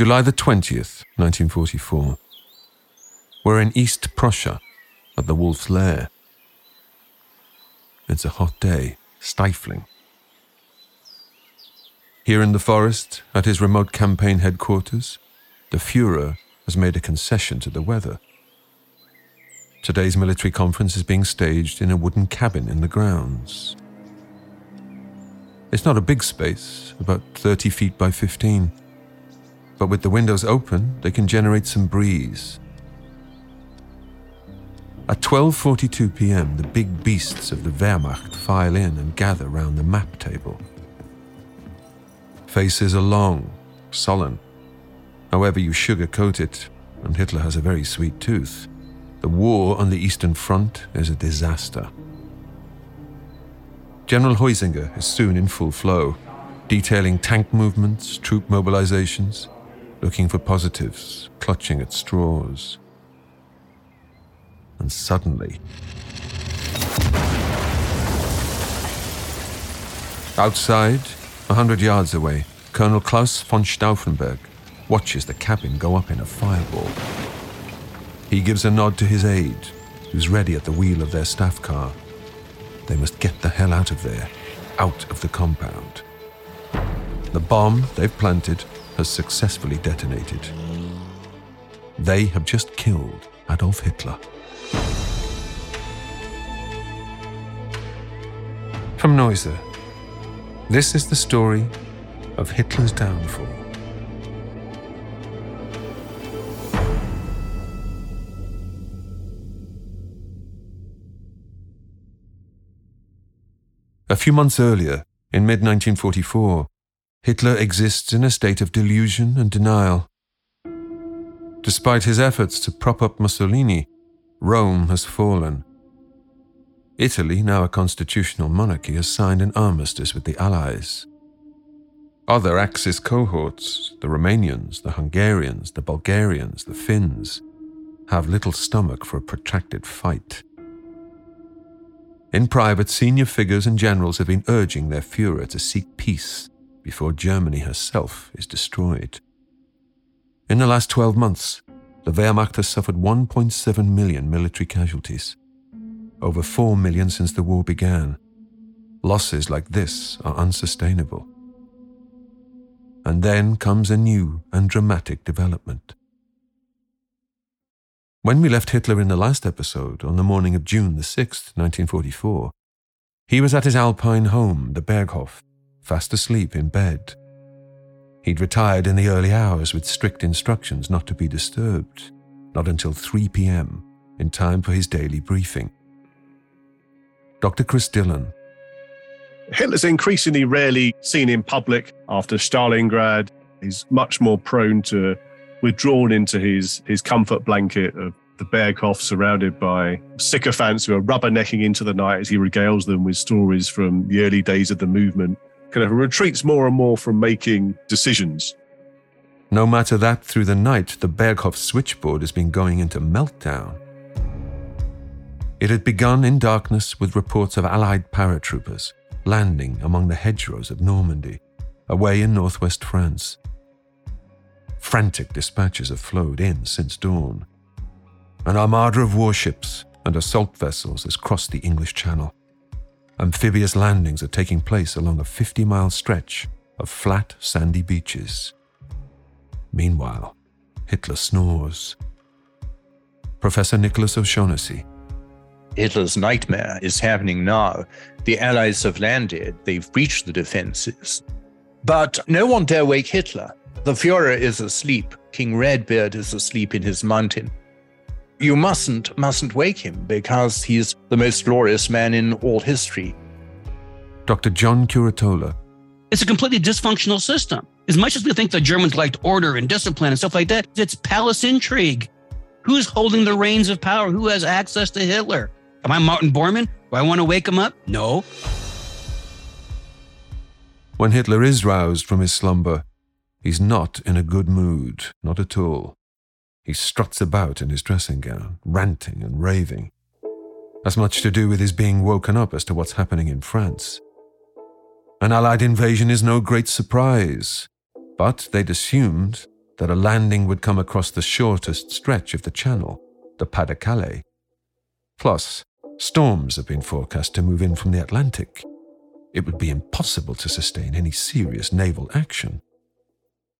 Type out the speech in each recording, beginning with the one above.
July the 20th, 1944. We're in East Prussia at the Wolf's Lair. It's a hot day, stifling. Here in the forest, at his remote campaign headquarters, the Fuhrer has made a concession to the weather. Today's military conference is being staged in a wooden cabin in the grounds. It's not a big space, about 30 feet by 15 but with the windows open, they can generate some breeze. At 12:42 p.m., the big beasts of the Wehrmacht file in and gather round the map table. Faces are long, sullen. However you sugarcoat it, and Hitler has a very sweet tooth, the war on the Eastern Front is a disaster. General Heusinger is soon in full flow, detailing tank movements, troop mobilizations, looking for positives, clutching at straws. And suddenly, outside, a hundred yards away, Colonel Claus von Stauffenberg watches the cabin go up in a fireball. He gives a nod to his aide, who's ready at the wheel of their staff car. They must get the hell out of there, out of the compound. The bomb they've planted has successfully detonated. They have just killed Adolf Hitler. From Noiser, this is the story of Hitler's downfall. A few months earlier, in mid 1944, Hitler exists in a state of delusion and denial. Despite his efforts to prop up Mussolini, Rome has fallen. Italy, now a constitutional monarchy, has signed an armistice with the Allies. Other Axis cohorts, the Romanians, the Hungarians, the Bulgarians, the Finns, have little stomach for a protracted fight. In private, senior figures and generals have been urging their Fuhrer to seek peace before Germany herself is destroyed. In the last 12 months, the Wehrmacht has suffered 1.7 million military casualties, over 4 million since the war began. Losses like this are unsustainable. And then comes a new and dramatic development. When we left Hitler in the last episode, on the morning of June the 6th, 1944, he was at his Alpine home, the Berghof, fast asleep in bed. He'd retired in the early hours with strict instructions not to be disturbed, not until 3 p.m., in time for his daily briefing. Dr. Chris Dillon. Hitler's increasingly rarely seen in public after Stalingrad. He's much more prone to withdrawn into his, his comfort blanket of the Berghof, surrounded by sycophants who are rubbernecking into the night as he regales them with stories from the early days of the movement kind of retreats more and more from making decisions. No matter that, through the night, the Berghof switchboard has been going into meltdown. It had begun in darkness with reports of Allied paratroopers landing among the hedgerows of Normandy, away in northwest France. Frantic dispatches have flowed in since dawn. An armada of warships and assault vessels has crossed the English Channel amphibious landings are taking place along a 50 mile stretch of flat, sandy beaches. Meanwhile, Hitler snores. Professor Nicholas O'Shaughnessy. Hitler's nightmare is happening now. The Allies have landed, they've breached the defenses. But no one dare wake Hitler. The Fuhrer is asleep. King Redbeard is asleep in his mountain you mustn't mustn't wake him because he's the most glorious man in all history. Dr. John Curatola. It's a completely dysfunctional system. As much as we think the Germans liked order and discipline and stuff like that, it's palace intrigue. Who's holding the reins of power? Who has access to Hitler? Am I Martin Bormann? Do I want to wake him up? No. When Hitler is roused from his slumber, he's not in a good mood, not at all. He struts about in his dressing gown, ranting and raving. Has much to do with his being woken up as to what's happening in France. An Allied invasion is no great surprise, but they'd assumed that a landing would come across the shortest stretch of the channel, the Pas de Calais. Plus, storms have been forecast to move in from the Atlantic. It would be impossible to sustain any serious naval action.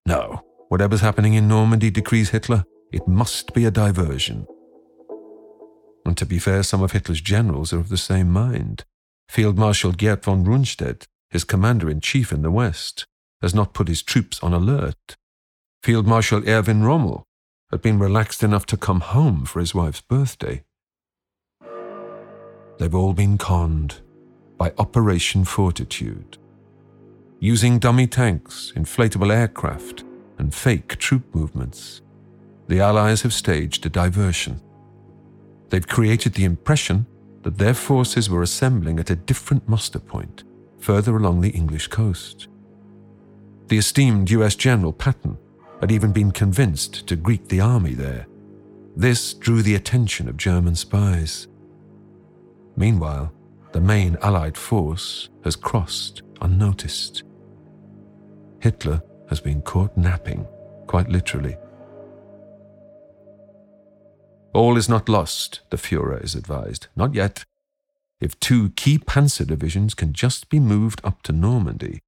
No, whatever's happening in Normandy decrees Hitler, it must be a diversion. And to be fair, some of Hitler's generals are of the same mind. Field Marshal Gerd von Rundstedt, his commander in chief in the West, has not put his troops on alert. Field Marshal Erwin Rommel had been relaxed enough to come home for his wife's birthday. They've all been conned by Operation Fortitude. Using dummy tanks, inflatable aircraft, and fake troop movements, the Allies have staged a diversion. They've created the impression that their forces were assembling at a different muster point, further along the English coast. The esteemed US General Patton had even been convinced to greet the army there. This drew the attention of German spies. Meanwhile, the main Allied force has crossed unnoticed. Hitler has been caught napping, quite literally. All is not lost, the Fuhrer is advised. Not yet. If two key panzer divisions can just be moved up to Normandy.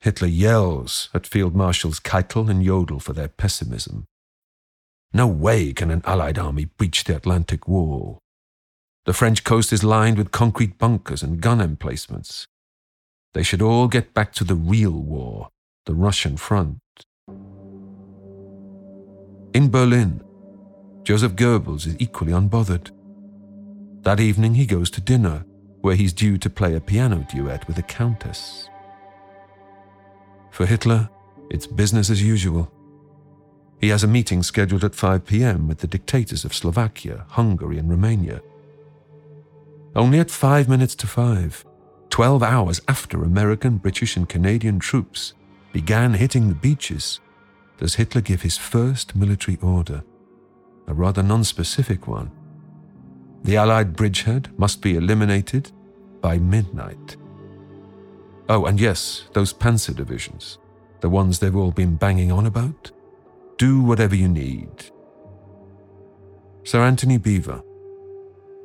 Hitler yells at Field Marshals Keitel and Jodl for their pessimism. No way can an Allied army breach the Atlantic Wall. The French coast is lined with concrete bunkers and gun emplacements. They should all get back to the real war, the Russian front. In Berlin, Joseph Goebbels is equally unbothered. That evening, he goes to dinner, where he's due to play a piano duet with a countess. For Hitler, it's business as usual. He has a meeting scheduled at 5 pm with the dictators of Slovakia, Hungary, and Romania. Only at five minutes to five, 12 hours after American, British, and Canadian troops began hitting the beaches, does Hitler give his first military order a rather non-specific one. The Allied bridgehead must be eliminated by midnight. Oh, and yes, those panzer divisions, the ones they've all been banging on about. Do whatever you need. Sir Antony Beevor.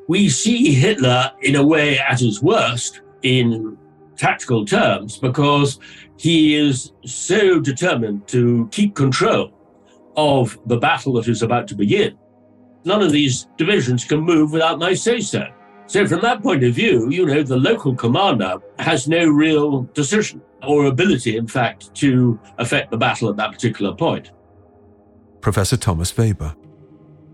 We see Hitler in a way at his worst in tactical terms because he is so determined to keep control of the battle that is about to begin. None of these divisions can move without my say so. So, from that point of view, you know, the local commander has no real decision or ability, in fact, to affect the battle at that particular point. Professor Thomas Weber.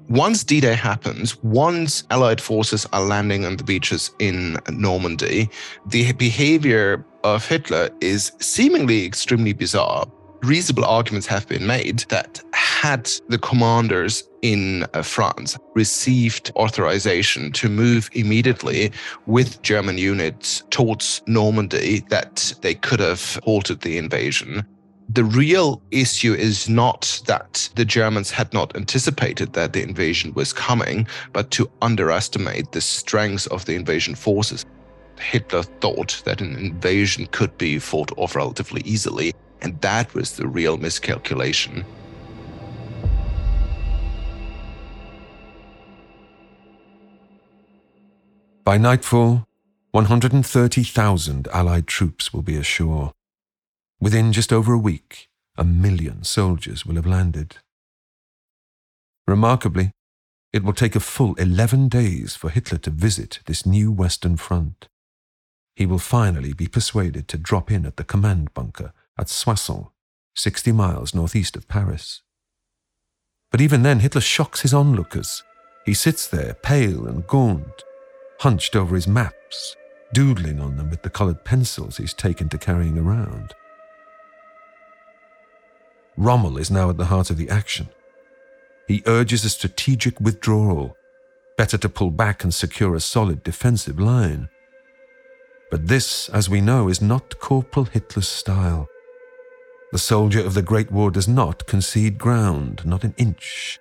Once D Day happens, once Allied forces are landing on the beaches in Normandy, the behavior of Hitler is seemingly extremely bizarre reasonable arguments have been made that had the commanders in uh, France received authorization to move immediately with German units towards Normandy, that they could have halted the invasion. The real issue is not that the Germans had not anticipated that the invasion was coming, but to underestimate the strength of the invasion forces. Hitler thought that an invasion could be fought off relatively easily. And that was the real miscalculation. By nightfall, 130,000 Allied troops will be ashore. Within just over a week, a million soldiers will have landed. Remarkably, it will take a full 11 days for Hitler to visit this new Western Front. He will finally be persuaded to drop in at the command bunker at Soissons, 60 miles northeast of Paris. But even then, Hitler shocks his onlookers. He sits there, pale and gaunt, hunched over his maps, doodling on them with the coloured pencils he's taken to carrying around. Rommel is now at the heart of the action. He urges a strategic withdrawal, better to pull back and secure a solid defensive line. But this, as we know, is not Corporal Hitler's style. The soldier of the Great War does not concede ground, not an inch.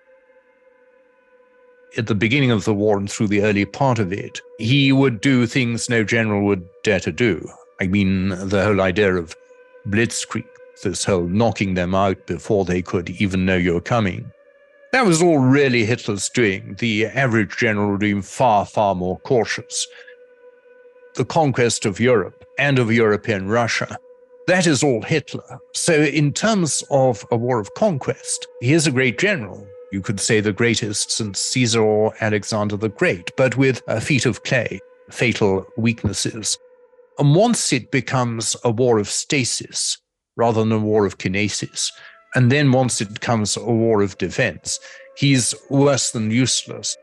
At the beginning of the war and through the early part of it, he would do things no general would dare to do. I mean, the whole idea of blitzkrieg, this whole knocking them out before they could even know you're coming. That was all really Hitler's doing. The average general would being far, far more cautious. The conquest of Europe and of European Russia, that is all Hitler. So, in terms of a war of conquest, he is a great general. You could say the greatest since Caesar or Alexander the Great, but with a feet of clay, fatal weaknesses. And once it becomes a war of stasis rather than a war of kinesis, and then once it becomes a war of defense, he's worse than useless.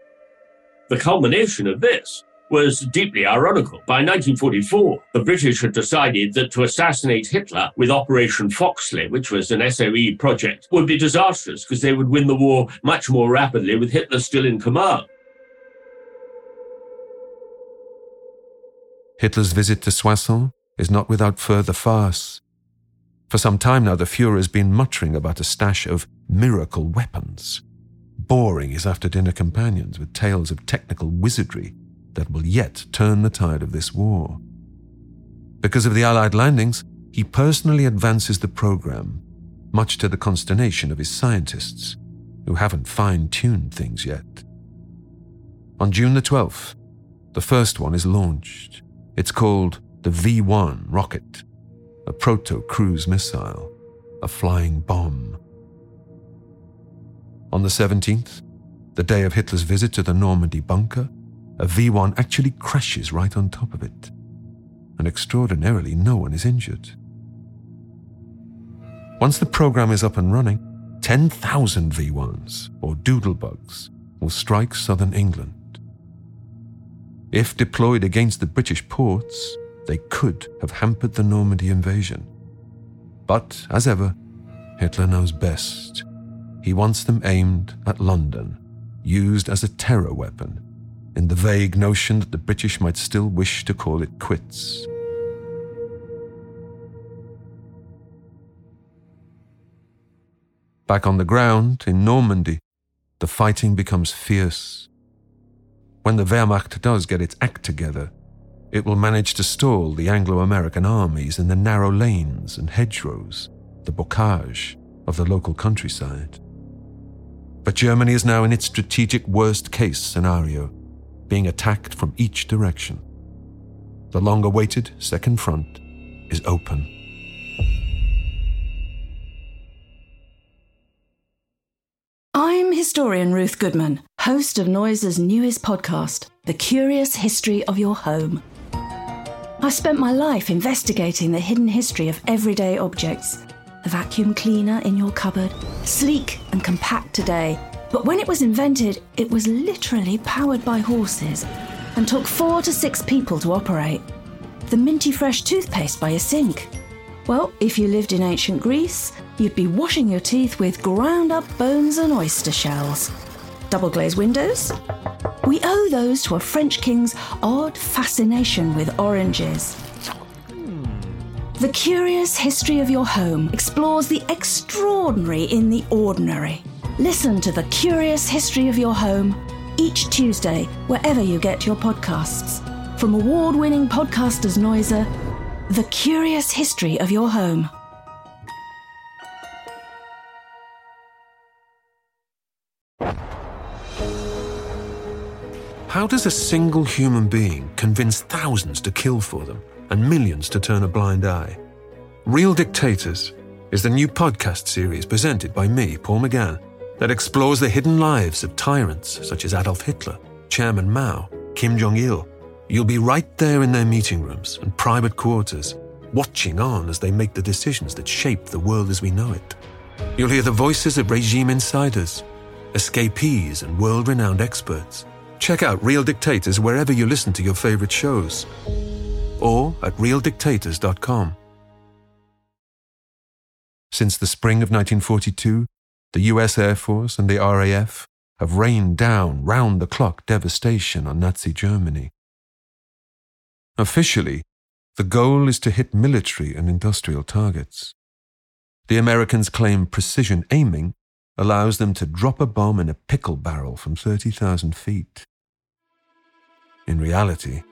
The culmination of this was deeply ironical. By 1944, the British had decided that to assassinate Hitler with Operation Foxley, which was an SOE project, would be disastrous because they would win the war much more rapidly with Hitler still in command. Hitler's visit to Soissons is not without further farce. For some time now, the Fuhrer has been muttering about a stash of miracle weapons, boring his after dinner companions with tales of technical wizardry that will yet turn the tide of this war. Because of the Allied landings, he personally advances the program, much to the consternation of his scientists, who haven't fine tuned things yet. On June the 12th, the first one is launched. It's called the V 1 rocket, a proto cruise missile, a flying bomb. On the 17th, the day of Hitler's visit to the Normandy bunker, a V 1 actually crashes right on top of it. And extraordinarily, no one is injured. Once the program is up and running, 10,000 V 1s, or doodlebugs, will strike southern England if deployed against the British ports, they could have hampered the Normandy invasion. But, as ever, Hitler knows best. He wants them aimed at London, used as a terror weapon, in the vague notion that the British might still wish to call it quits. Back on the ground, in Normandy, the fighting becomes fierce when the Wehrmacht does get its act together, it will manage to stall the Anglo American armies in the narrow lanes and hedgerows, the bocage of the local countryside. But Germany is now in its strategic worst case scenario, being attacked from each direction. The long awaited second front is open. I'm historian Ruth Goodman host of Noiser's newest podcast, The Curious History of Your Home. I've spent my life investigating the hidden history of everyday objects. The vacuum cleaner in your cupboard, sleek and compact today, but when it was invented, it was literally powered by horses and took four to six people to operate. The minty fresh toothpaste by a sink. Well, if you lived in ancient Greece, you'd be washing your teeth with ground up bones and oyster shells double glazed windows? We owe those to a French king's odd fascination with oranges. The Curious History of Your Home explores the extraordinary in the ordinary. Listen to The Curious History of Your Home each Tuesday, wherever you get your podcasts. From award winning podcasters Noiser, The Curious History of Your Home. How does a single human being convince thousands to kill for them and millions to turn a blind eye? Real Dictators is the new podcast series presented by me, Paul McGann, that explores the hidden lives of tyrants such as Adolf Hitler, Chairman Mao, Kim Jong il. You'll be right there in their meeting rooms and private quarters, watching on as they make the decisions that shape the world as we know it. You'll hear the voices of regime insiders, escapees, and world renowned experts Check out Real Dictators wherever you listen to your favorite shows or at realdictators.com. Since the spring of 1942, the US Air Force and the RAF have rained down round the clock devastation on Nazi Germany. Officially, the goal is to hit military and industrial targets. The Americans claim precision aiming allows them to drop a bomb in a pickle barrel from 30,000 feet. In reality,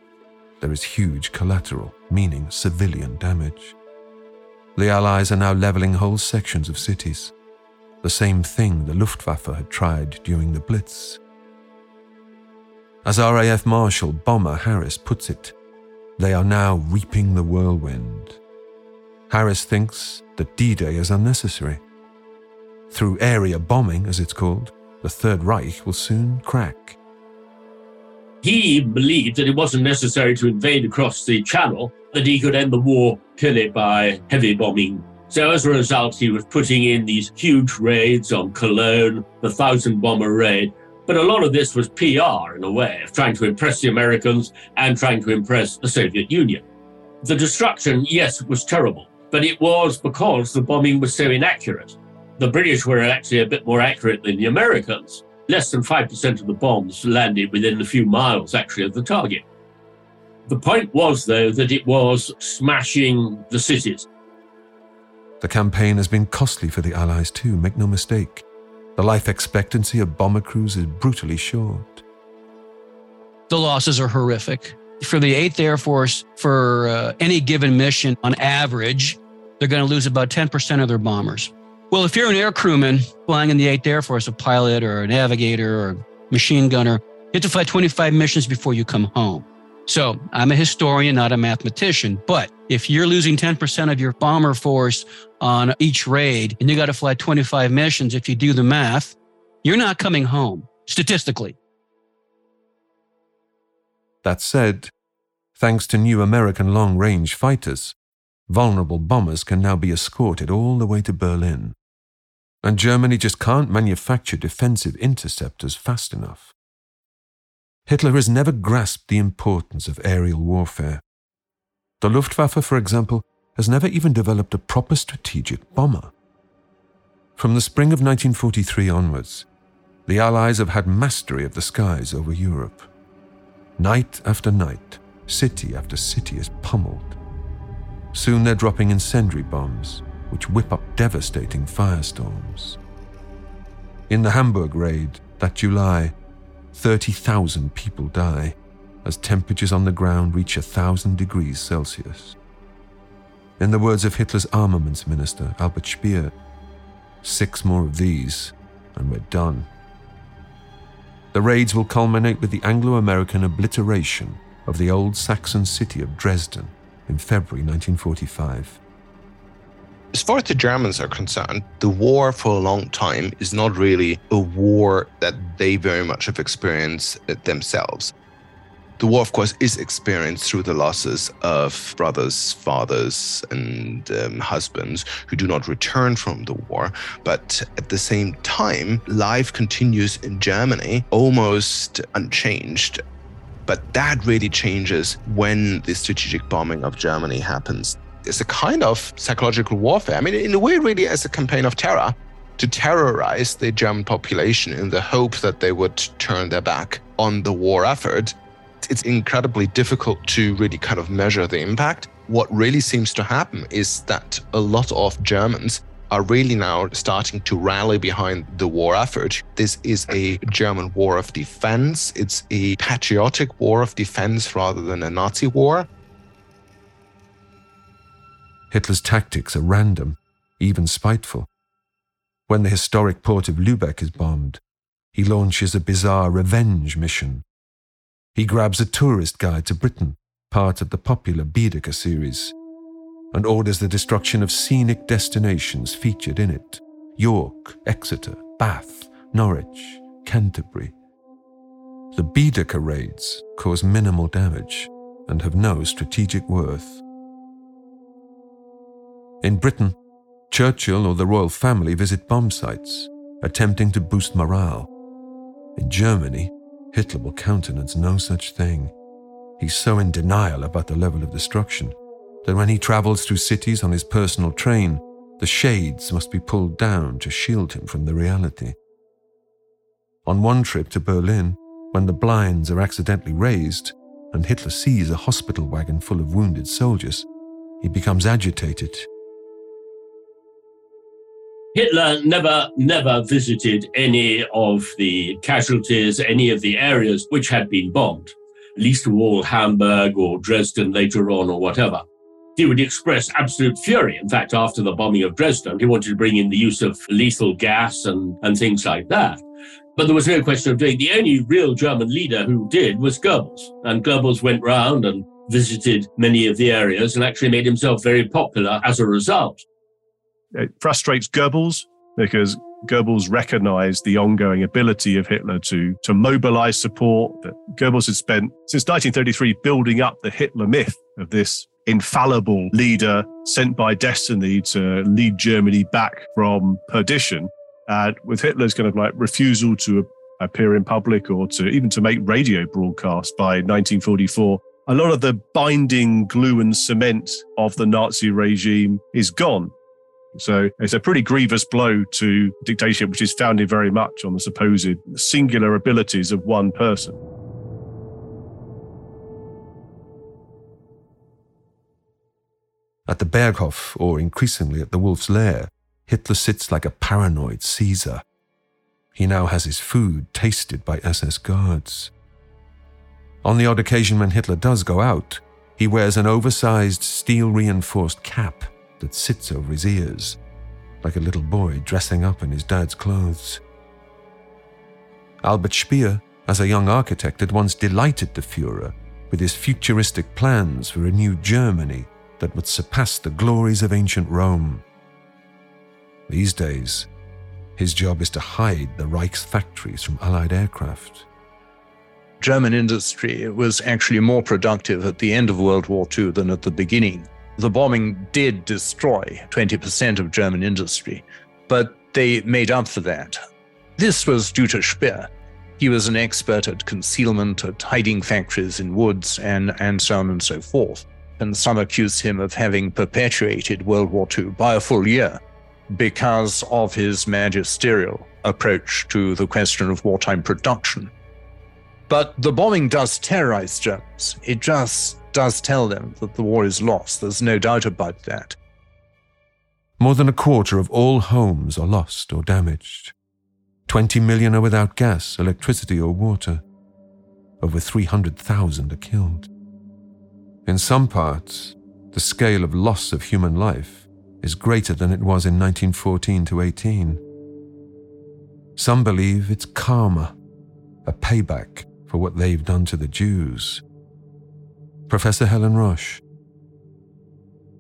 there is huge collateral, meaning civilian damage. The Allies are now leveling whole sections of cities. The same thing the Luftwaffe had tried during the Blitz. As RAF Marshal Bomber Harris puts it, they are now reaping the whirlwind. Harris thinks that D Day is unnecessary. Through area bombing, as it's called, the Third Reich will soon crack. He believed that it wasn't necessary to invade across the channel, that he could end the war purely by heavy bombing. So as a result, he was putting in these huge raids on Cologne, the thousand bomber raid. But a lot of this was PR in a way of trying to impress the Americans and trying to impress the Soviet Union. The destruction, yes, was terrible, but it was because the bombing was so inaccurate. The British were actually a bit more accurate than the Americans less than 5% of the bombs landed within a few miles, actually, of the target. The point was, though, that it was smashing the cities. The campaign has been costly for the Allies, too, make no mistake. The life expectancy of bomber crews is brutally short. The losses are horrific. For the 8th Air Force, for uh, any given mission, on average, they're going to lose about 10% of their bombers. Well, if you're an air crewman flying in the 8th Air Force, a pilot or a navigator or a machine gunner, you have to fly 25 missions before you come home. So I'm a historian, not a mathematician. But if you're losing 10% of your bomber force on each raid and you got to fly 25 missions, if you do the math, you're not coming home statistically. That said, thanks to new American long range fighters, vulnerable bombers can now be escorted all the way to Berlin and Germany just can't manufacture defensive interceptors fast enough. Hitler has never grasped the importance of aerial warfare. The Luftwaffe, for example, has never even developed a proper strategic bomber. From the spring of 1943 onwards, the Allies have had mastery of the skies over Europe. Night after night, city after city is pummeled. Soon they're dropping incendiary bombs, which whip up devastating firestorms. In the Hamburg raid that July, 30,000 people die as temperatures on the ground reach a thousand degrees Celsius. In the words of Hitler's armaments minister, Albert Speer, six more of these and we're done. The raids will culminate with the Anglo American obliteration of the old Saxon city of Dresden in February 1945. As far as the Germans are concerned, the war for a long time is not really a war that they very much have experienced themselves. The war, of course, is experienced through the losses of brothers, fathers, and um, husbands who do not return from the war. But at the same time, life continues in Germany almost unchanged. But that really changes when the strategic bombing of Germany happens is a kind of psychological warfare. I mean, in a way, really, as a campaign of terror to terrorize the German population in the hope that they would turn their back on the war effort. It's incredibly difficult to really kind of measure the impact. What really seems to happen is that a lot of Germans are really now starting to rally behind the war effort. This is a German war of defense. It's a patriotic war of defense rather than a Nazi war. Hitler's tactics are random, even spiteful. When the historic port of Lübeck is bombed, he launches a bizarre revenge mission. He grabs a tourist guide to Britain, part of the popular Baedeker series, and orders the destruction of scenic destinations featured in it York, Exeter, Bath, Norwich, Canterbury. The Baedeker raids cause minimal damage and have no strategic worth. In Britain, Churchill or the royal family visit bomb sites, attempting to boost morale. In Germany, Hitler will countenance no such thing. He's so in denial about the level of destruction that when he travels through cities on his personal train, the shades must be pulled down to shield him from the reality. On one trip to Berlin, when the blinds are accidentally raised and Hitler sees a hospital wagon full of wounded soldiers, he becomes agitated Hitler never, never visited any of the casualties, any of the areas which had been bombed, least of all Hamburg or Dresden later on or whatever. he would express absolute fury. In fact, after the bombing of Dresden, he wanted to bring in the use of lethal gas and, and things like that. But there was no question of doing. The only real German leader who did was Goebbels, and Goebbels went round and visited many of the areas and actually made himself very popular as a result. It frustrates Goebbels because Goebbels recognized the ongoing ability of Hitler to, to mobilize support. That Goebbels had spent since 1933 building up the Hitler myth of this infallible leader sent by destiny to lead Germany back from perdition. And with Hitler's kind of like refusal to appear in public or to even to make radio broadcasts by 1944, a lot of the binding glue and cement of the Nazi regime is gone. So it's a pretty grievous blow to dictatorship, which is founded very much on the supposed singular abilities of one person. At the Berghof, or increasingly at the Wolf's Lair, Hitler sits like a paranoid Caesar. He now has his food tasted by SS guards. On the odd occasion when Hitler does go out, he wears an oversized steel reinforced cap that sits over his ears, like a little boy dressing up in his dad's clothes. Albert Speer, as a young architect, had once delighted the Fuhrer with his futuristic plans for a new Germany that would surpass the glories of ancient Rome. These days, his job is to hide the Reich's factories from Allied aircraft. German industry was actually more productive at the end of World War II than at the beginning. The bombing did destroy 20% of German industry, but they made up for that. This was due to Speer. He was an expert at concealment, at hiding factories in woods, and, and so on and so forth. And some accuse him of having perpetuated World War II by a full year because of his magisterial approach to the question of wartime production. But the bombing does terrorize Germans. It just does tell them that the war is lost. There's no doubt about that. More than a quarter of all homes are lost or damaged. 20 million are without gas, electricity, or water. Over 300,000 are killed. In some parts, the scale of loss of human life is greater than it was in 1914 to 18. Some believe it's karma, a payback for what they've done to the Jews. Professor Helen Roche.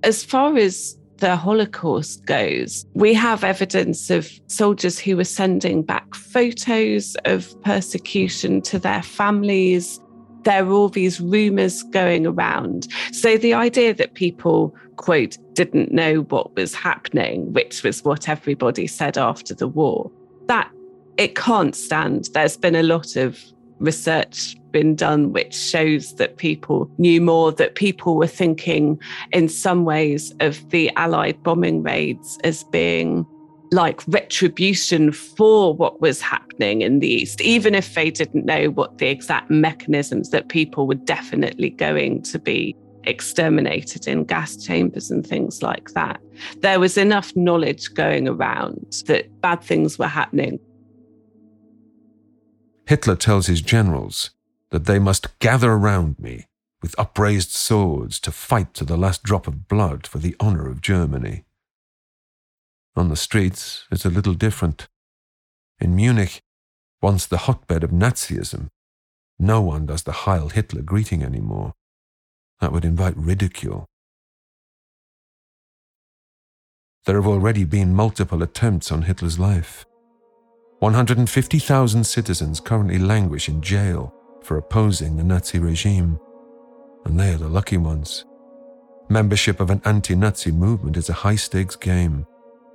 As far as the Holocaust goes, we have evidence of soldiers who were sending back photos of persecution to their families. There are all these rumors going around. So the idea that people, quote, didn't know what was happening, which was what everybody said after the war, that it can't stand. There's been a lot of research been done which shows that people knew more, that people were thinking in some ways of the Allied bombing raids as being like retribution for what was happening in the East, even if they didn't know what the exact mechanisms that people were definitely going to be exterminated in gas chambers and things like that. There was enough knowledge going around that bad things were happening. Hitler tells his generals that they must gather around me with upraised swords to fight to the last drop of blood for the honor of Germany. On the streets, it's a little different. In Munich, once the hotbed of Nazism, no one does the Heil Hitler greeting anymore. That would invite ridicule. There have already been multiple attempts on Hitler's life. 150,000 citizens currently languish in jail for opposing the Nazi regime, and they are the lucky ones. Membership of an anti Nazi movement is a high stakes game.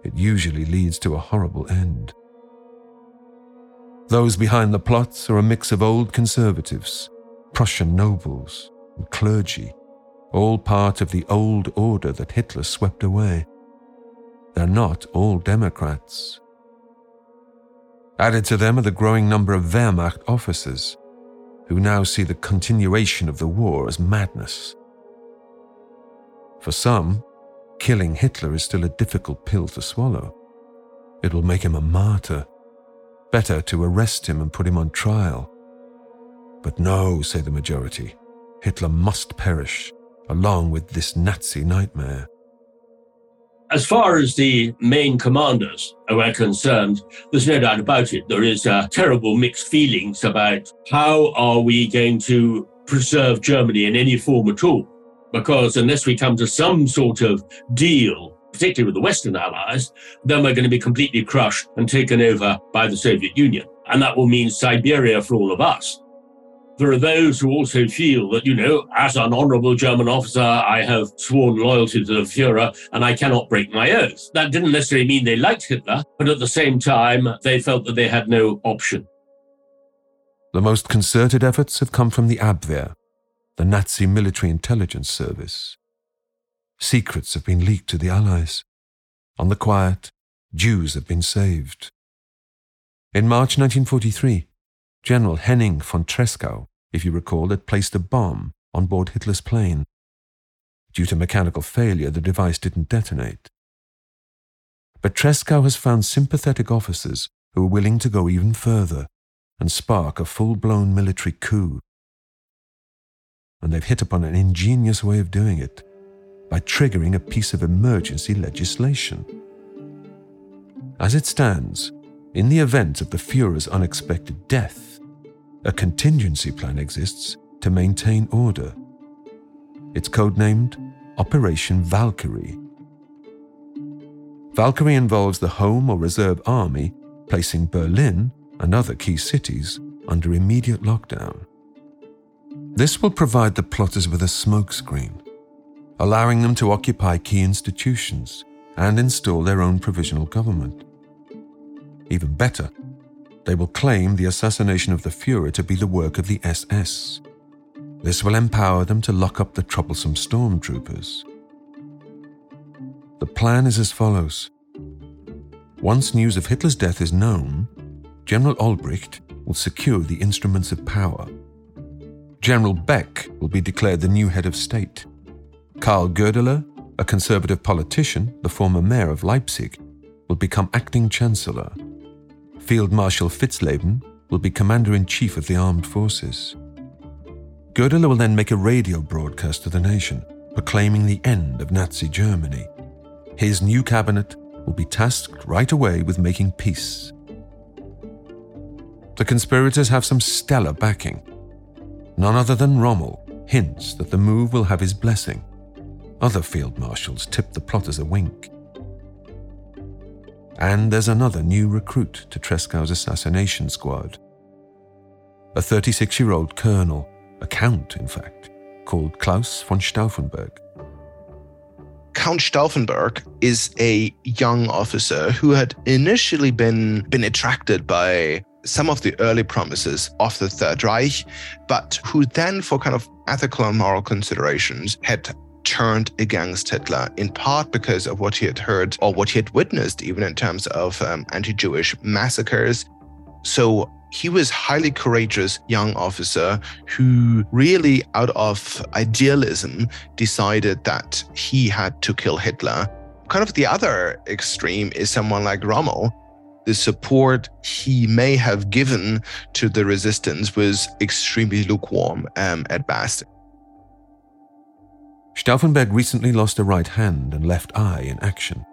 It usually leads to a horrible end. Those behind the plots are a mix of old conservatives, Prussian nobles, and clergy, all part of the old order that Hitler swept away. They're not all Democrats. Added to them are the growing number of Wehrmacht officers, who now see the continuation of the war as madness. For some, killing Hitler is still a difficult pill to swallow. It will make him a martyr. Better to arrest him and put him on trial. But no, say the majority. Hitler must perish. along with this Nazi nightmare. As far as the main commanders are concerned, there's no doubt about it. There is uh, terrible mixed feelings about how are we going to preserve Germany in any form at all. Because unless we come to some sort of deal, particularly with the Western allies, then we're going to be completely crushed and taken over by the Soviet Union. And that will mean Siberia for all of us. There are those who also feel that, you know, as an honorable German officer, I have sworn loyalty to the Fuhrer and I cannot break my oath. That didn't necessarily mean they liked Hitler, but at the same time, they felt that they had no option. The most concerted efforts have come from the Abwehr, the Nazi military intelligence service. Secrets have been leaked to the Allies. On the quiet, Jews have been saved. In March 1943, General Henning von Tresckow, if you recall, had placed a bomb on board Hitler's plane. Due to mechanical failure, the device didn't detonate. But Tresckow has found sympathetic officers who are willing to go even further and spark a full blown military coup. And they've hit upon an ingenious way of doing it by triggering a piece of emergency legislation. As it stands, in the event of the Fuhrer's unexpected death, a contingency plan exists to maintain order. It's codenamed Operation Valkyrie. Valkyrie involves the Home or Reserve Army placing Berlin and other key cities under immediate lockdown. This will provide the plotters with a smokescreen, allowing them to occupy key institutions and install their own provisional government. Even better, they will claim the assassination of the Fuhrer to be the work of the SS. This will empower them to lock up the troublesome stormtroopers. The plan is as follows. Once news of Hitler's death is known, General Olbricht will secure the instruments of power. General Beck will be declared the new head of state. Karl Goerdeler, a conservative politician, the former mayor of Leipzig, will become acting chancellor. Field Marshal Witzleben will be Commander in Chief of the Armed Forces. Goerdeler will then make a radio broadcast to the nation, proclaiming the end of Nazi Germany. His new cabinet will be tasked right away with making peace. The conspirators have some stellar backing. None other than Rommel hints that the move will have his blessing. Other field marshals tip the plotters a wink. And there's another new recruit to Tresckow's assassination squad. A 36 year old colonel, a count, in fact, called Claus von Stauffenberg. Count Stauffenberg is a young officer who had initially been, been attracted by some of the early promises of the Third Reich, but who then, for kind of ethical and moral considerations, had turned against Hitler, in part because of what he had heard or what he had witnessed, even in terms of um, anti Jewish massacres. So he was highly courageous young officer who really out of idealism decided that he had to kill Hitler. Kind of the other extreme is someone like Rommel. The support he may have given to the resistance was extremely lukewarm um, at best. Stauffenberg recently lost a right hand and left eye in action.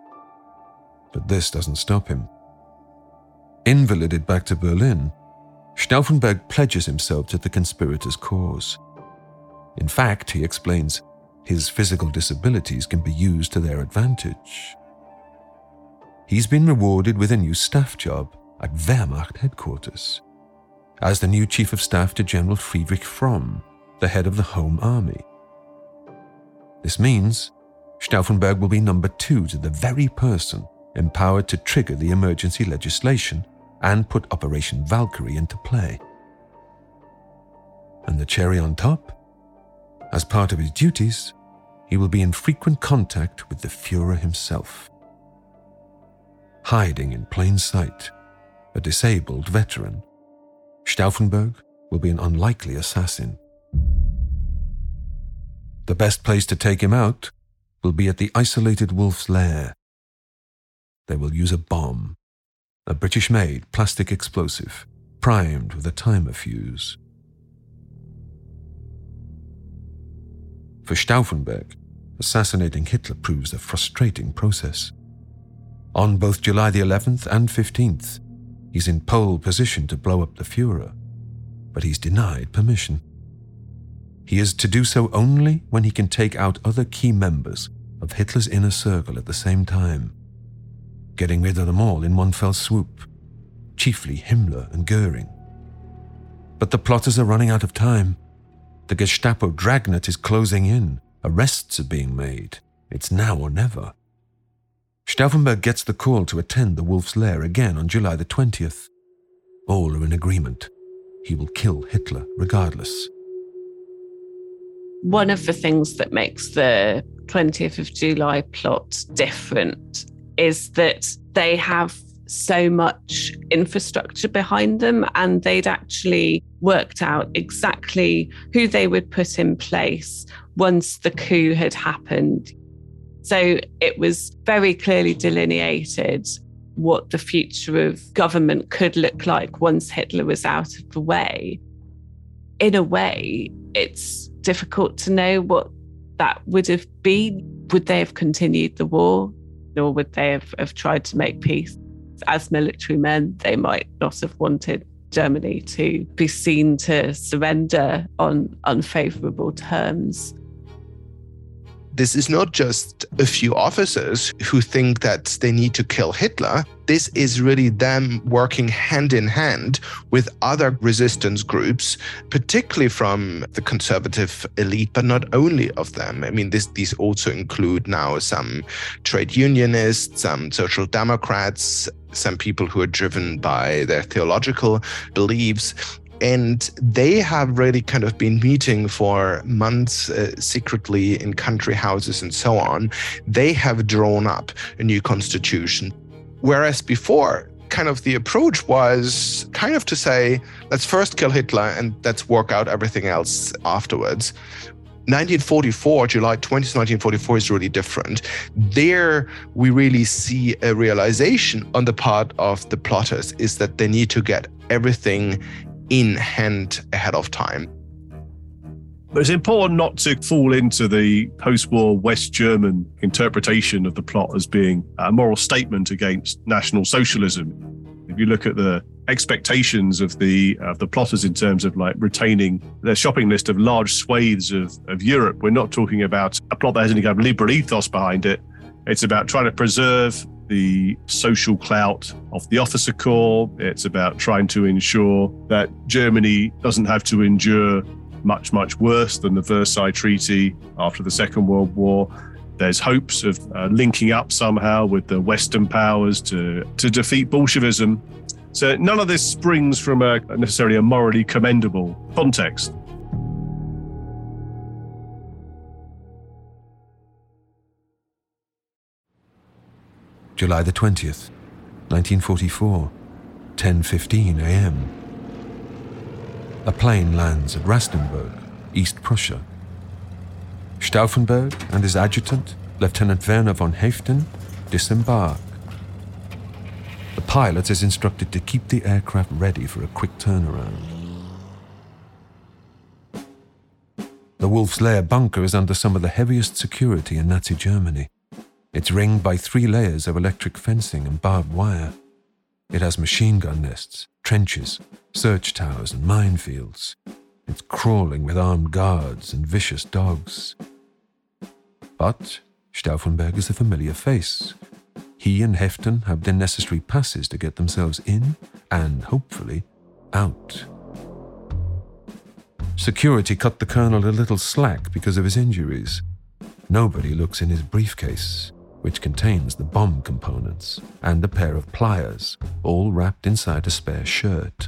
But this doesn't stop him. Invalided back to Berlin, Stauffenberg pledges himself to the conspirators' cause. In fact, he explains, his physical disabilities can be used to their advantage. He's been rewarded with a new staff job at Wehrmacht headquarters as the new chief of staff to General Friedrich Fromm, the head of the Home Army. This means Stauffenberg will be number two to the very person empowered to trigger the emergency legislation and put Operation Valkyrie into play. And the cherry on top? As part of his duties, he will be in frequent contact with the Fuhrer himself. Hiding in plain sight, a disabled veteran, Stauffenberg will be an unlikely assassin. The best place to take him out will be at the isolated wolf's lair. They will use a bomb, a British made plastic explosive, primed with a timer fuse. For Stauffenberg, assassinating Hitler proves a frustrating process. On both July the 11th and 15th, he's in pole position to blow up the Fuhrer, but he's denied permission. He is to do so only when he can take out other key members of Hitler's inner circle at the same time, getting rid of them all in one fell swoop, chiefly Himmler and Goering. But the plotters are running out of time. The Gestapo dragnet is closing in. Arrests are being made. It's now or never. Stauffenberg gets the call to attend the Wolf's Lair again on July the 20th. All are in agreement. He will kill Hitler regardless. One of the things that makes the 20th of July plot different is that they have so much infrastructure behind them and they'd actually worked out exactly who they would put in place once the coup had happened. So it was very clearly delineated what the future of government could look like once Hitler was out of the way. In a way, it's difficult to know what that would have been. Would they have continued the war or would they have, have tried to make peace? As military men, they might not have wanted Germany to be seen to surrender on unfavorable terms this is not just a few officers who think that they need to kill Hitler. This is really them working hand in hand with other resistance groups, particularly from the conservative elite, but not only of them. I mean, this, these also include now some trade unionists, some social democrats, some people who are driven by their theological beliefs and they have really kind of been meeting for months uh, secretly in country houses and so on. They have drawn up a new constitution. Whereas before, kind of the approach was kind of to say, let's first kill Hitler and let's work out everything else afterwards. 1944, July 20th, 1944 is really different. There, we really see a realization on the part of the plotters is that they need to get everything in hand ahead of time. But it's important not to fall into the post war West German interpretation of the plot as being a moral statement against National Socialism. If you look at the expectations of the of the plotters in terms of like retaining their shopping list of large swathes of, of Europe, we're not talking about a plot that has any kind of liberal ethos behind it. It's about trying to preserve the social clout of the officer corps. It's about trying to ensure that Germany doesn't have to endure much, much worse than the Versailles Treaty after the Second World War. There's hopes of uh, linking up somehow with the Western powers to, to defeat Bolshevism. So none of this springs from a necessarily a morally commendable context. July the 20th, 1944, 10:15 a.m. A plane lands at Rastenburg, East Prussia. Stauffenberg and his adjutant, Lieutenant Werner von Haeften, disembark. The pilot is instructed to keep the aircraft ready for a quick turnaround. The Wolf's Lair bunker is under some of the heaviest security in Nazi Germany. It's ringed by three layers of electric fencing and barbed wire. It has machine gun nests, trenches, search towers, and minefields. It's crawling with armed guards and vicious dogs. But Stauffenberg is a familiar face. He and Haeften have the necessary passes to get themselves in and, hopefully, out. Security cut the colonel a little slack because of his injuries. Nobody looks in his briefcase which contains the bomb components, and a pair of pliers, all wrapped inside a spare shirt.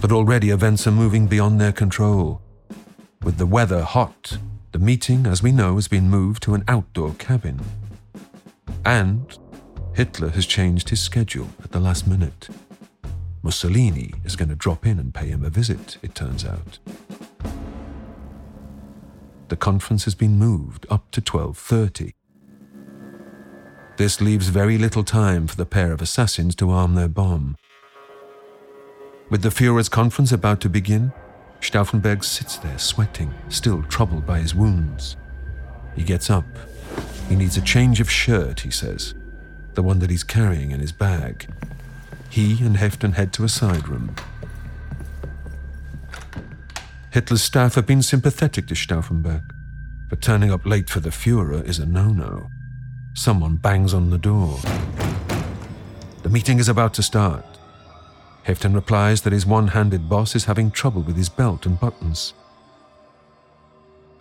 But already events are moving beyond their control. With the weather hot, the meeting, as we know, has been moved to an outdoor cabin. And Hitler has changed his schedule at the last minute. Mussolini is going to drop in and pay him a visit, it turns out the conference has been moved up to 12:30. This leaves very little time for the pair of assassins to arm their bomb. With the Führer's conference about to begin, Stauffenberg sits there sweating, still troubled by his wounds. He gets up. He needs a change of shirt, he says, the one that he's carrying in his bag. He and Haeften head to a side room. Hitler's staff have been sympathetic to Stauffenberg, but turning up late for the Fuhrer is a no no. Someone bangs on the door. The meeting is about to start. Haeften replies that his one handed boss is having trouble with his belt and buttons.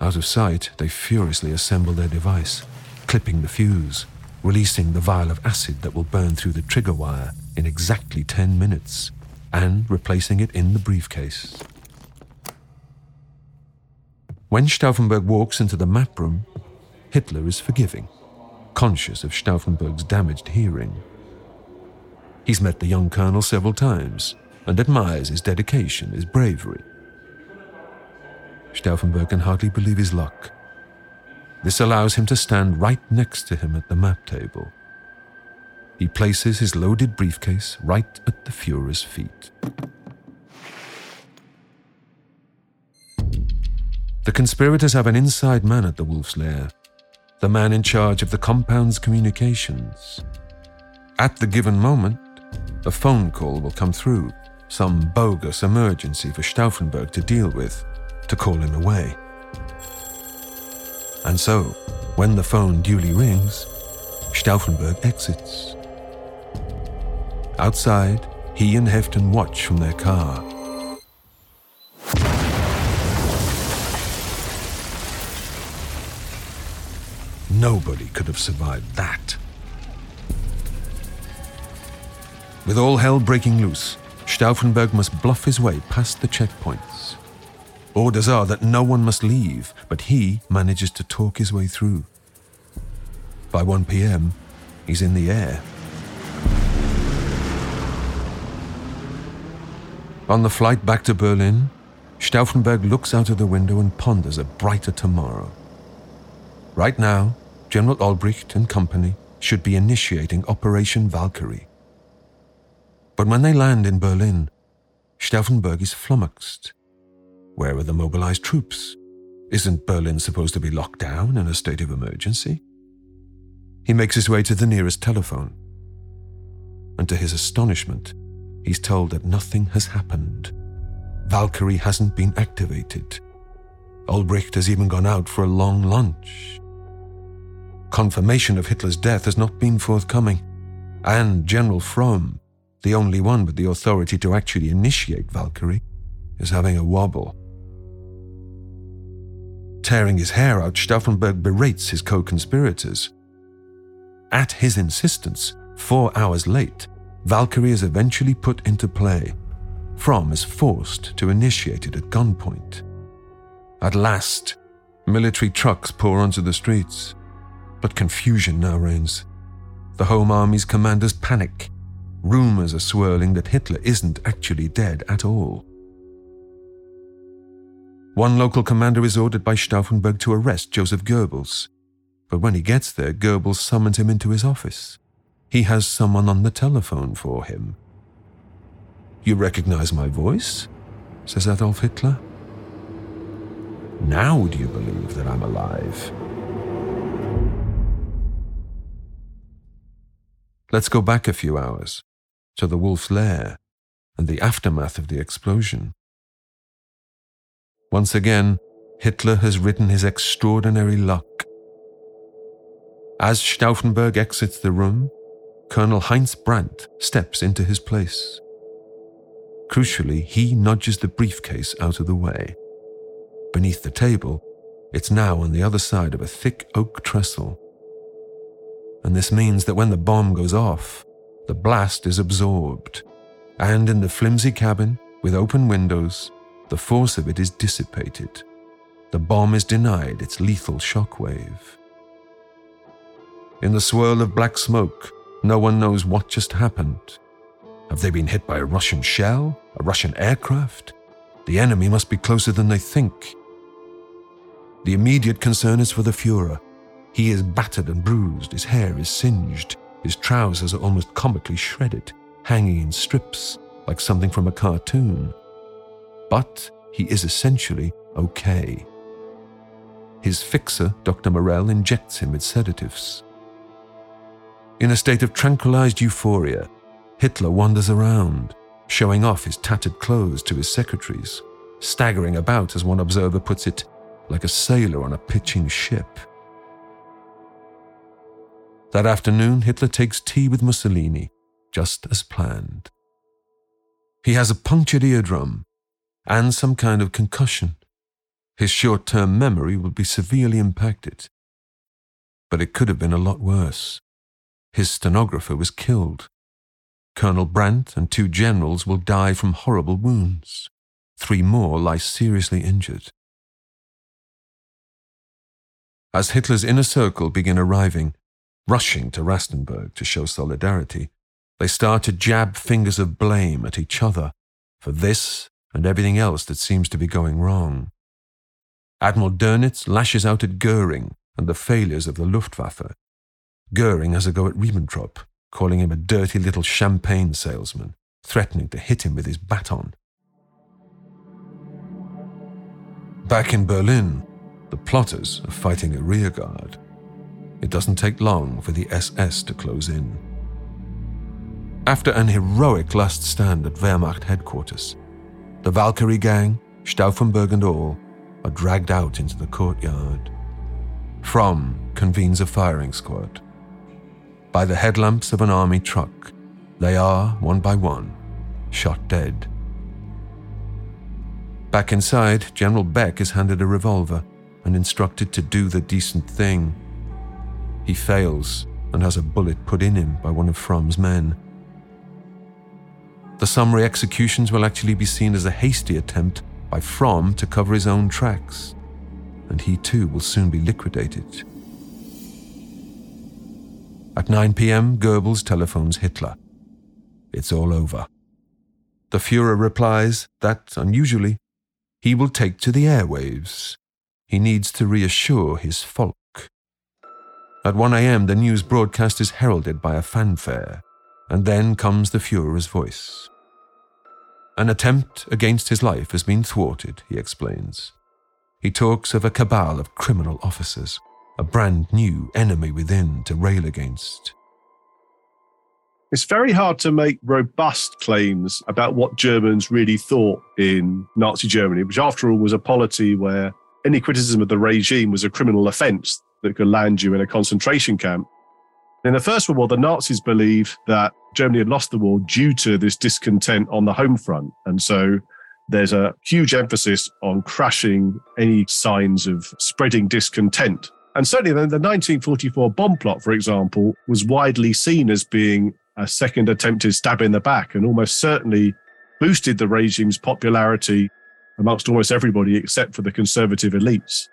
Out of sight, they furiously assemble their device, clipping the fuse, releasing the vial of acid that will burn through the trigger wire in exactly 10 minutes, and replacing it in the briefcase. When Stauffenberg walks into the map room, Hitler is forgiving, conscious of Stauffenberg's damaged hearing. He's met the young colonel several times and admires his dedication, his bravery. Stauffenberg can hardly believe his luck. This allows him to stand right next to him at the map table. He places his loaded briefcase right at the Fuhrer's feet. The conspirators have an inside man at the Wolf's Lair, the man in charge of the compound's communications. At the given moment, a phone call will come through, some bogus emergency for Stauffenberg to deal with, to call him away. And so, when the phone duly rings, Stauffenberg exits. Outside, he and Haeften watch from their car. Nobody could have survived that. With all hell breaking loose, Stauffenberg must bluff his way past the checkpoints. Orders are that no one must leave, but he manages to talk his way through. By 1 p.m., he's in the air. On the flight back to Berlin, Stauffenberg looks out of the window and ponders a brighter tomorrow. Right now, General Olbricht and company should be initiating Operation Valkyrie. But when they land in Berlin, Stauffenberg is flummoxed. Where are the mobilized troops? Isn't Berlin supposed to be locked down in a state of emergency? He makes his way to the nearest telephone. And to his astonishment, he's told that nothing has happened. Valkyrie hasn't been activated. Olbricht has even gone out for a long lunch. Confirmation of Hitler's death has not been forthcoming, and General Fromm, the only one with the authority to actually initiate Valkyrie, is having a wobble. Tearing his hair out, Stauffenberg berates his co conspirators. At his insistence, four hours late, Valkyrie is eventually put into play. Fromm is forced to initiate it at gunpoint. At last, military trucks pour onto the streets. But confusion now reigns. The Home Army's commanders panic Rumors are swirling that Hitler isn't actually dead at all. One local commander is ordered by Stauffenberg to arrest Joseph Goebbels. But when he gets there, Goebbels summons him into his office. He has someone on the telephone for him. You recognize my voice? says Adolf Hitler. Now do you believe that I'm alive? Let's go back a few hours to the wolf's lair and the aftermath of the explosion. Once again, Hitler has written his extraordinary luck. As Stauffenberg exits the room, Colonel Heinz Brandt steps into his place. Crucially, he nudges the briefcase out of the way. Beneath the table, it's now on the other side of a thick oak trestle. And this means that when the bomb goes off, the blast is absorbed, and in the flimsy cabin with open windows, the force of it is dissipated. The bomb is denied its lethal shockwave. In the swirl of black smoke, no one knows what just happened. Have they been hit by a Russian shell? A Russian aircraft? The enemy must be closer than they think. The immediate concern is for the Fuhrer. He is battered and bruised, his hair is singed, his trousers are almost comically shredded, hanging in strips like something from a cartoon. But he is essentially okay. His fixer, Dr. Morell, injects him with sedatives. In a state of tranquilized euphoria, Hitler wanders around, showing off his tattered clothes to his secretaries, staggering about, as one observer puts it, like a sailor on a pitching ship. That afternoon, Hitler takes tea with Mussolini, just as planned. He has a punctured eardrum and some kind of concussion. His short term memory will be severely impacted. But it could have been a lot worse. His stenographer was killed. Colonel Brandt and two generals will die from horrible wounds. Three more lie seriously injured. As Hitler's inner circle begin arriving, rushing to Rastenburg to show solidarity, they start to jab fingers of blame at each other for this and everything else that seems to be going wrong. Admiral Dönitz lashes out at Goering and the failures of the Luftwaffe. Goering has a go at Ribbentrop, calling him a dirty little champagne salesman, threatening to hit him with his baton. Back in Berlin, the plotters are fighting a rearguard. It doesn't take long for the SS to close in. After an heroic last stand at Wehrmacht headquarters, the Valkyrie gang, Stauffenberg and all, are dragged out into the courtyard. Fromm convenes a firing squad. By the headlamps of an army truck, they are, one by one, shot dead. Back inside, General Beck is handed a revolver and instructed to do the decent thing he fails and has a bullet put in him by one of Fromm's men. The summary executions will actually be seen as a hasty attempt by Fromm to cover his own tracks, and he too will soon be liquidated. At 9 pm, Goebbels telephones Hitler. It's all over. The Fuhrer replies that, unusually, he will take to the airwaves. He needs to reassure his folk. At 1 a.m., the news broadcast is heralded by a fanfare, and then comes the Fuhrer's voice. An attempt against his life has been thwarted, he explains. He talks of a cabal of criminal officers, a brand new enemy within to rail against. It's very hard to make robust claims about what Germans really thought in Nazi Germany, which, after all, was a polity where any criticism of the regime was a criminal offense that could land you in a concentration camp. In the First World War, the Nazis believed that Germany had lost the war due to this discontent on the home front. And so there's a huge emphasis on crushing any signs of spreading discontent. And certainly the 1944 bomb plot, for example, was widely seen as being a second attempted stab in the back and almost certainly boosted the regime's popularity amongst almost everybody except for the conservative elites.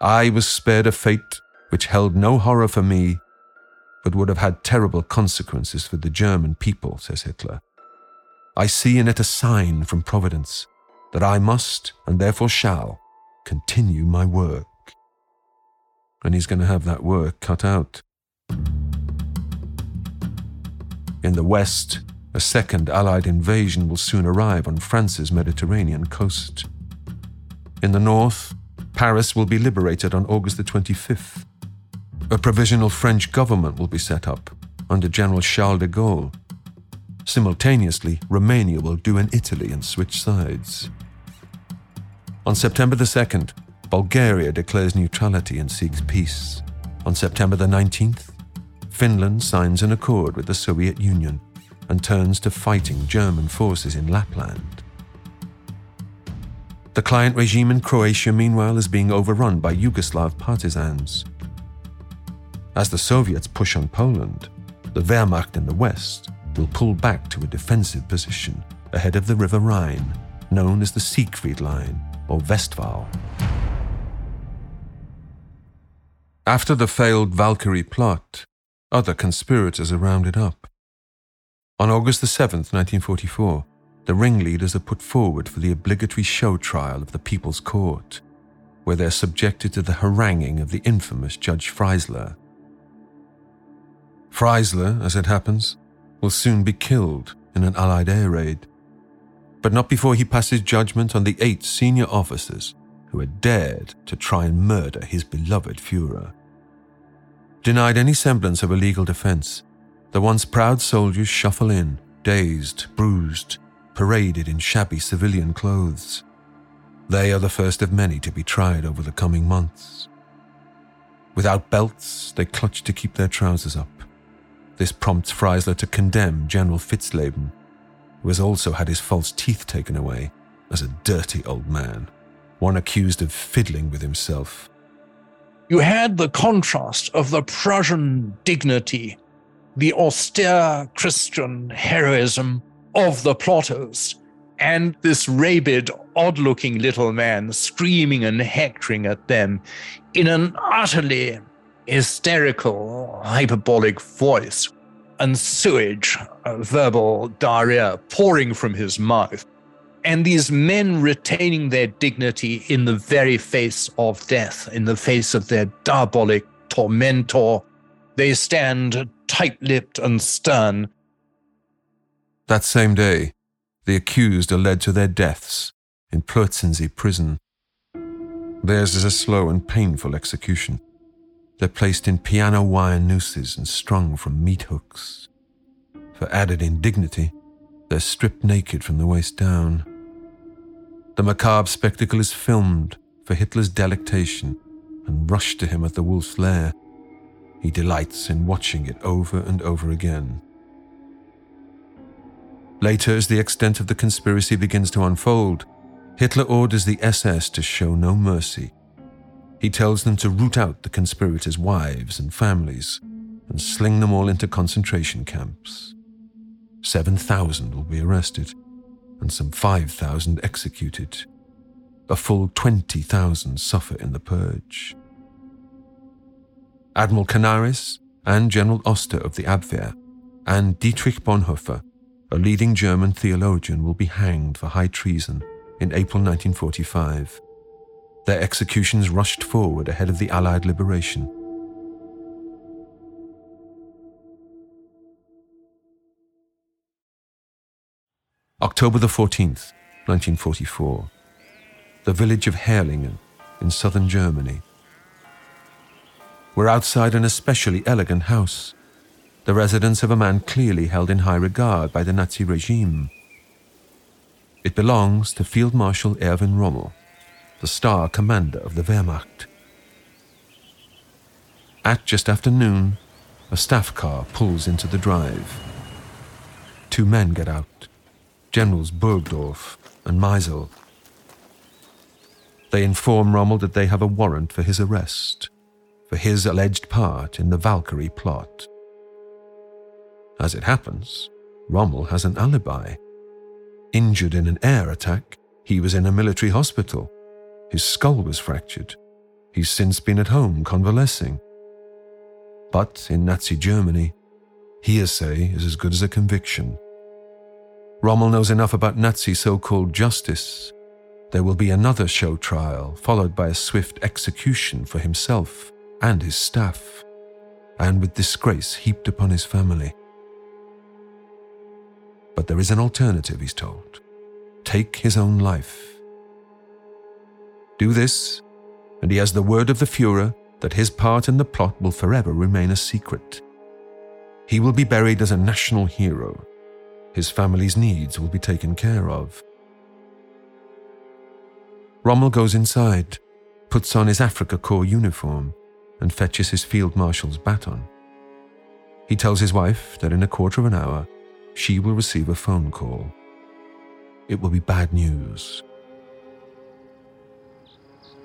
I was spared a fate which held no horror for me, but would have had terrible consequences for the German people, says Hitler. I see in it a sign from Providence that I must, and therefore shall, continue my work. And he's going to have that work cut out. In the West, a second Allied invasion will soon arrive on France's Mediterranean coast. In the North, Paris will be liberated on August the 25th. A provisional French government will be set up under General Charles de Gaulle. Simultaneously, Romania will do an Italy and switch sides. On September the 2nd, Bulgaria declares neutrality and seeks peace. On September the 19th, Finland signs an accord with the Soviet Union and turns to fighting German forces in Lapland. The client regime in Croatia, meanwhile, is being overrun by Yugoslav partisans. As the Soviets push on Poland, the Wehrmacht in the west will pull back to a defensive position ahead of the River Rhine, known as the Siegfried Line or Westwall. After the failed Valkyrie plot, other conspirators are rounded up. On August the 7th, 1944, the ringleaders are put forward for the obligatory show trial of the People's Court, where they're subjected to the haranguing of the infamous Judge Freisler. Freisler, as it happens, will soon be killed in an Allied air raid. but not before he passes judgment on the eight senior officers who had dared to try and murder his beloved Fuhrer. Denied any semblance of a legal defense, the once proud soldiers shuffle in, dazed, bruised, paraded in shabby civilian clothes. They are the first of many to be tried over the coming months. Without belts, they clutch to keep their trousers up. This prompts Freisler to condemn General Witzleben, who has also had his false teeth taken away, as a dirty old man, one accused of fiddling with himself. You had the contrast of the Prussian dignity, the austere Christian heroism of the plotters, and this rabid, odd looking little man screaming and hectoring at them in an utterly hysterical, hyperbolic voice, and sewage, uh, verbal diarrhea pouring from his mouth. And these men retaining their dignity in the very face of death, in the face of their diabolic tormentor. They stand tight lipped and stern. That same day, the accused are led to their deaths in Plötzensee prison. Theirs is a slow and painful execution. They're placed in piano wire nooses and strung from meat hooks. For added indignity, they're stripped naked from the waist down. The macabre spectacle is filmed for Hitler's delectation and rushed to him at the wolf's lair. He delights in watching it over and over again. Later, as the extent of the conspiracy begins to unfold, Hitler orders the SS to show no mercy. He tells them to root out the conspirators' wives and families and sling them all into concentration camps. 7,000 will be arrested and some 5,000 executed. A full 20,000 suffer in the purge. Admiral Canaris and General Oster of the Abwehr and Dietrich Bonhoeffer, a leading German theologian, will be hanged for high treason in April 1945. Their executions rushed forward ahead of the Allied liberation. October the 14th, 1944. The village of Herrlingen in southern Germany. We're outside an especially elegant house, the residence of a man clearly held in high regard by the Nazi regime. It belongs to Field Marshal Erwin Rommel, the star commander of the Wehrmacht. At just after noon, a staff car pulls into the drive. Two men get out Generals Burgdorf and Maisel. They inform Rommel that they have a warrant for his arrest, for his alleged part in the Valkyrie plot. As it happens, Rommel has an alibi. Injured in an air attack, he was in a military hospital. His skull was fractured. He's since been at home convalescing. But in Nazi Germany, hearsay is as good as a conviction. Rommel knows enough about Nazi so called justice. There will be another show trial, followed by a swift execution for himself and his staff, and with disgrace heaped upon his family. But there is an alternative, he's told. Take his own life. Do this, and he has the word of the Fuhrer that his part in the plot will forever remain a secret. He will be buried as a national hero. His family's needs will be taken care of. Rommel goes inside, puts on his Afrika Korps uniform, and fetches his field marshal's baton. He tells his wife that in a quarter of an hour she will receive a phone call. It will be bad news.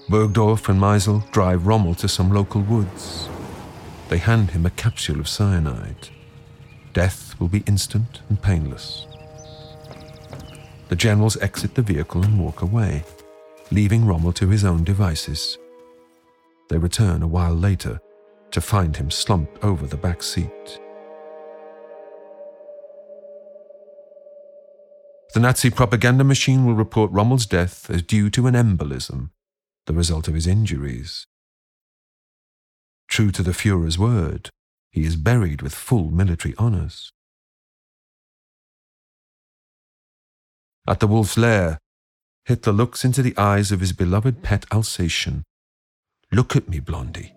Burgdorf and Maisel drive Rommel to some local woods. They hand him a capsule of cyanide. Death will be instant and painless. The generals exit the vehicle and walk away, leaving Rommel to his own devices. They return a while later to find him slumped over the back seat. The Nazi propaganda machine will report Rommel's death as due to an embolism, the result of his injuries. True to the Fuhrer's word, he is buried with full military honors. At the wolf's lair, Hitler looks into the eyes of his beloved pet Alsatian. Look at me, Blondie.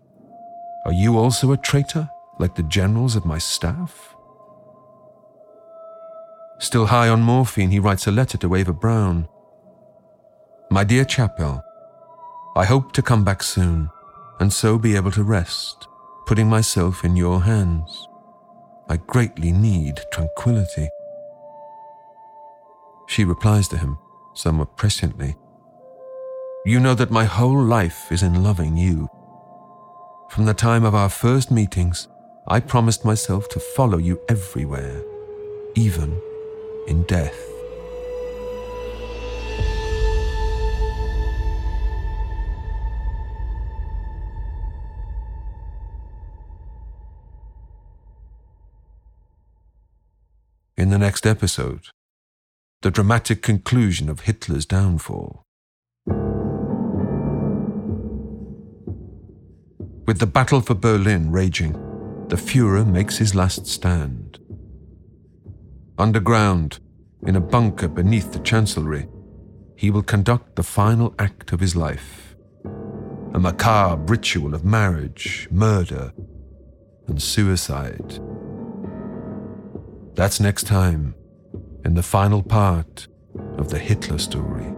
Are you also a traitor, like the generals of my staff? Still high on morphine, he writes a letter to Eva Braun. My dear Chapel, I hope to come back soon, and so be able to rest, putting myself in your hands. I greatly need tranquility. She replies to him, somewhat presciently, You know that my whole life is in loving you. From the time of our first meetings, I promised myself to follow you everywhere, even in death. In the next episode, the dramatic conclusion of Hitler's downfall. With the battle for Berlin raging, the Fuhrer makes his last stand. Underground, in a bunker beneath the Chancellery, he will conduct the final act of his life a macabre ritual of marriage, murder, and suicide. That's next time in the final part of the Hitler story.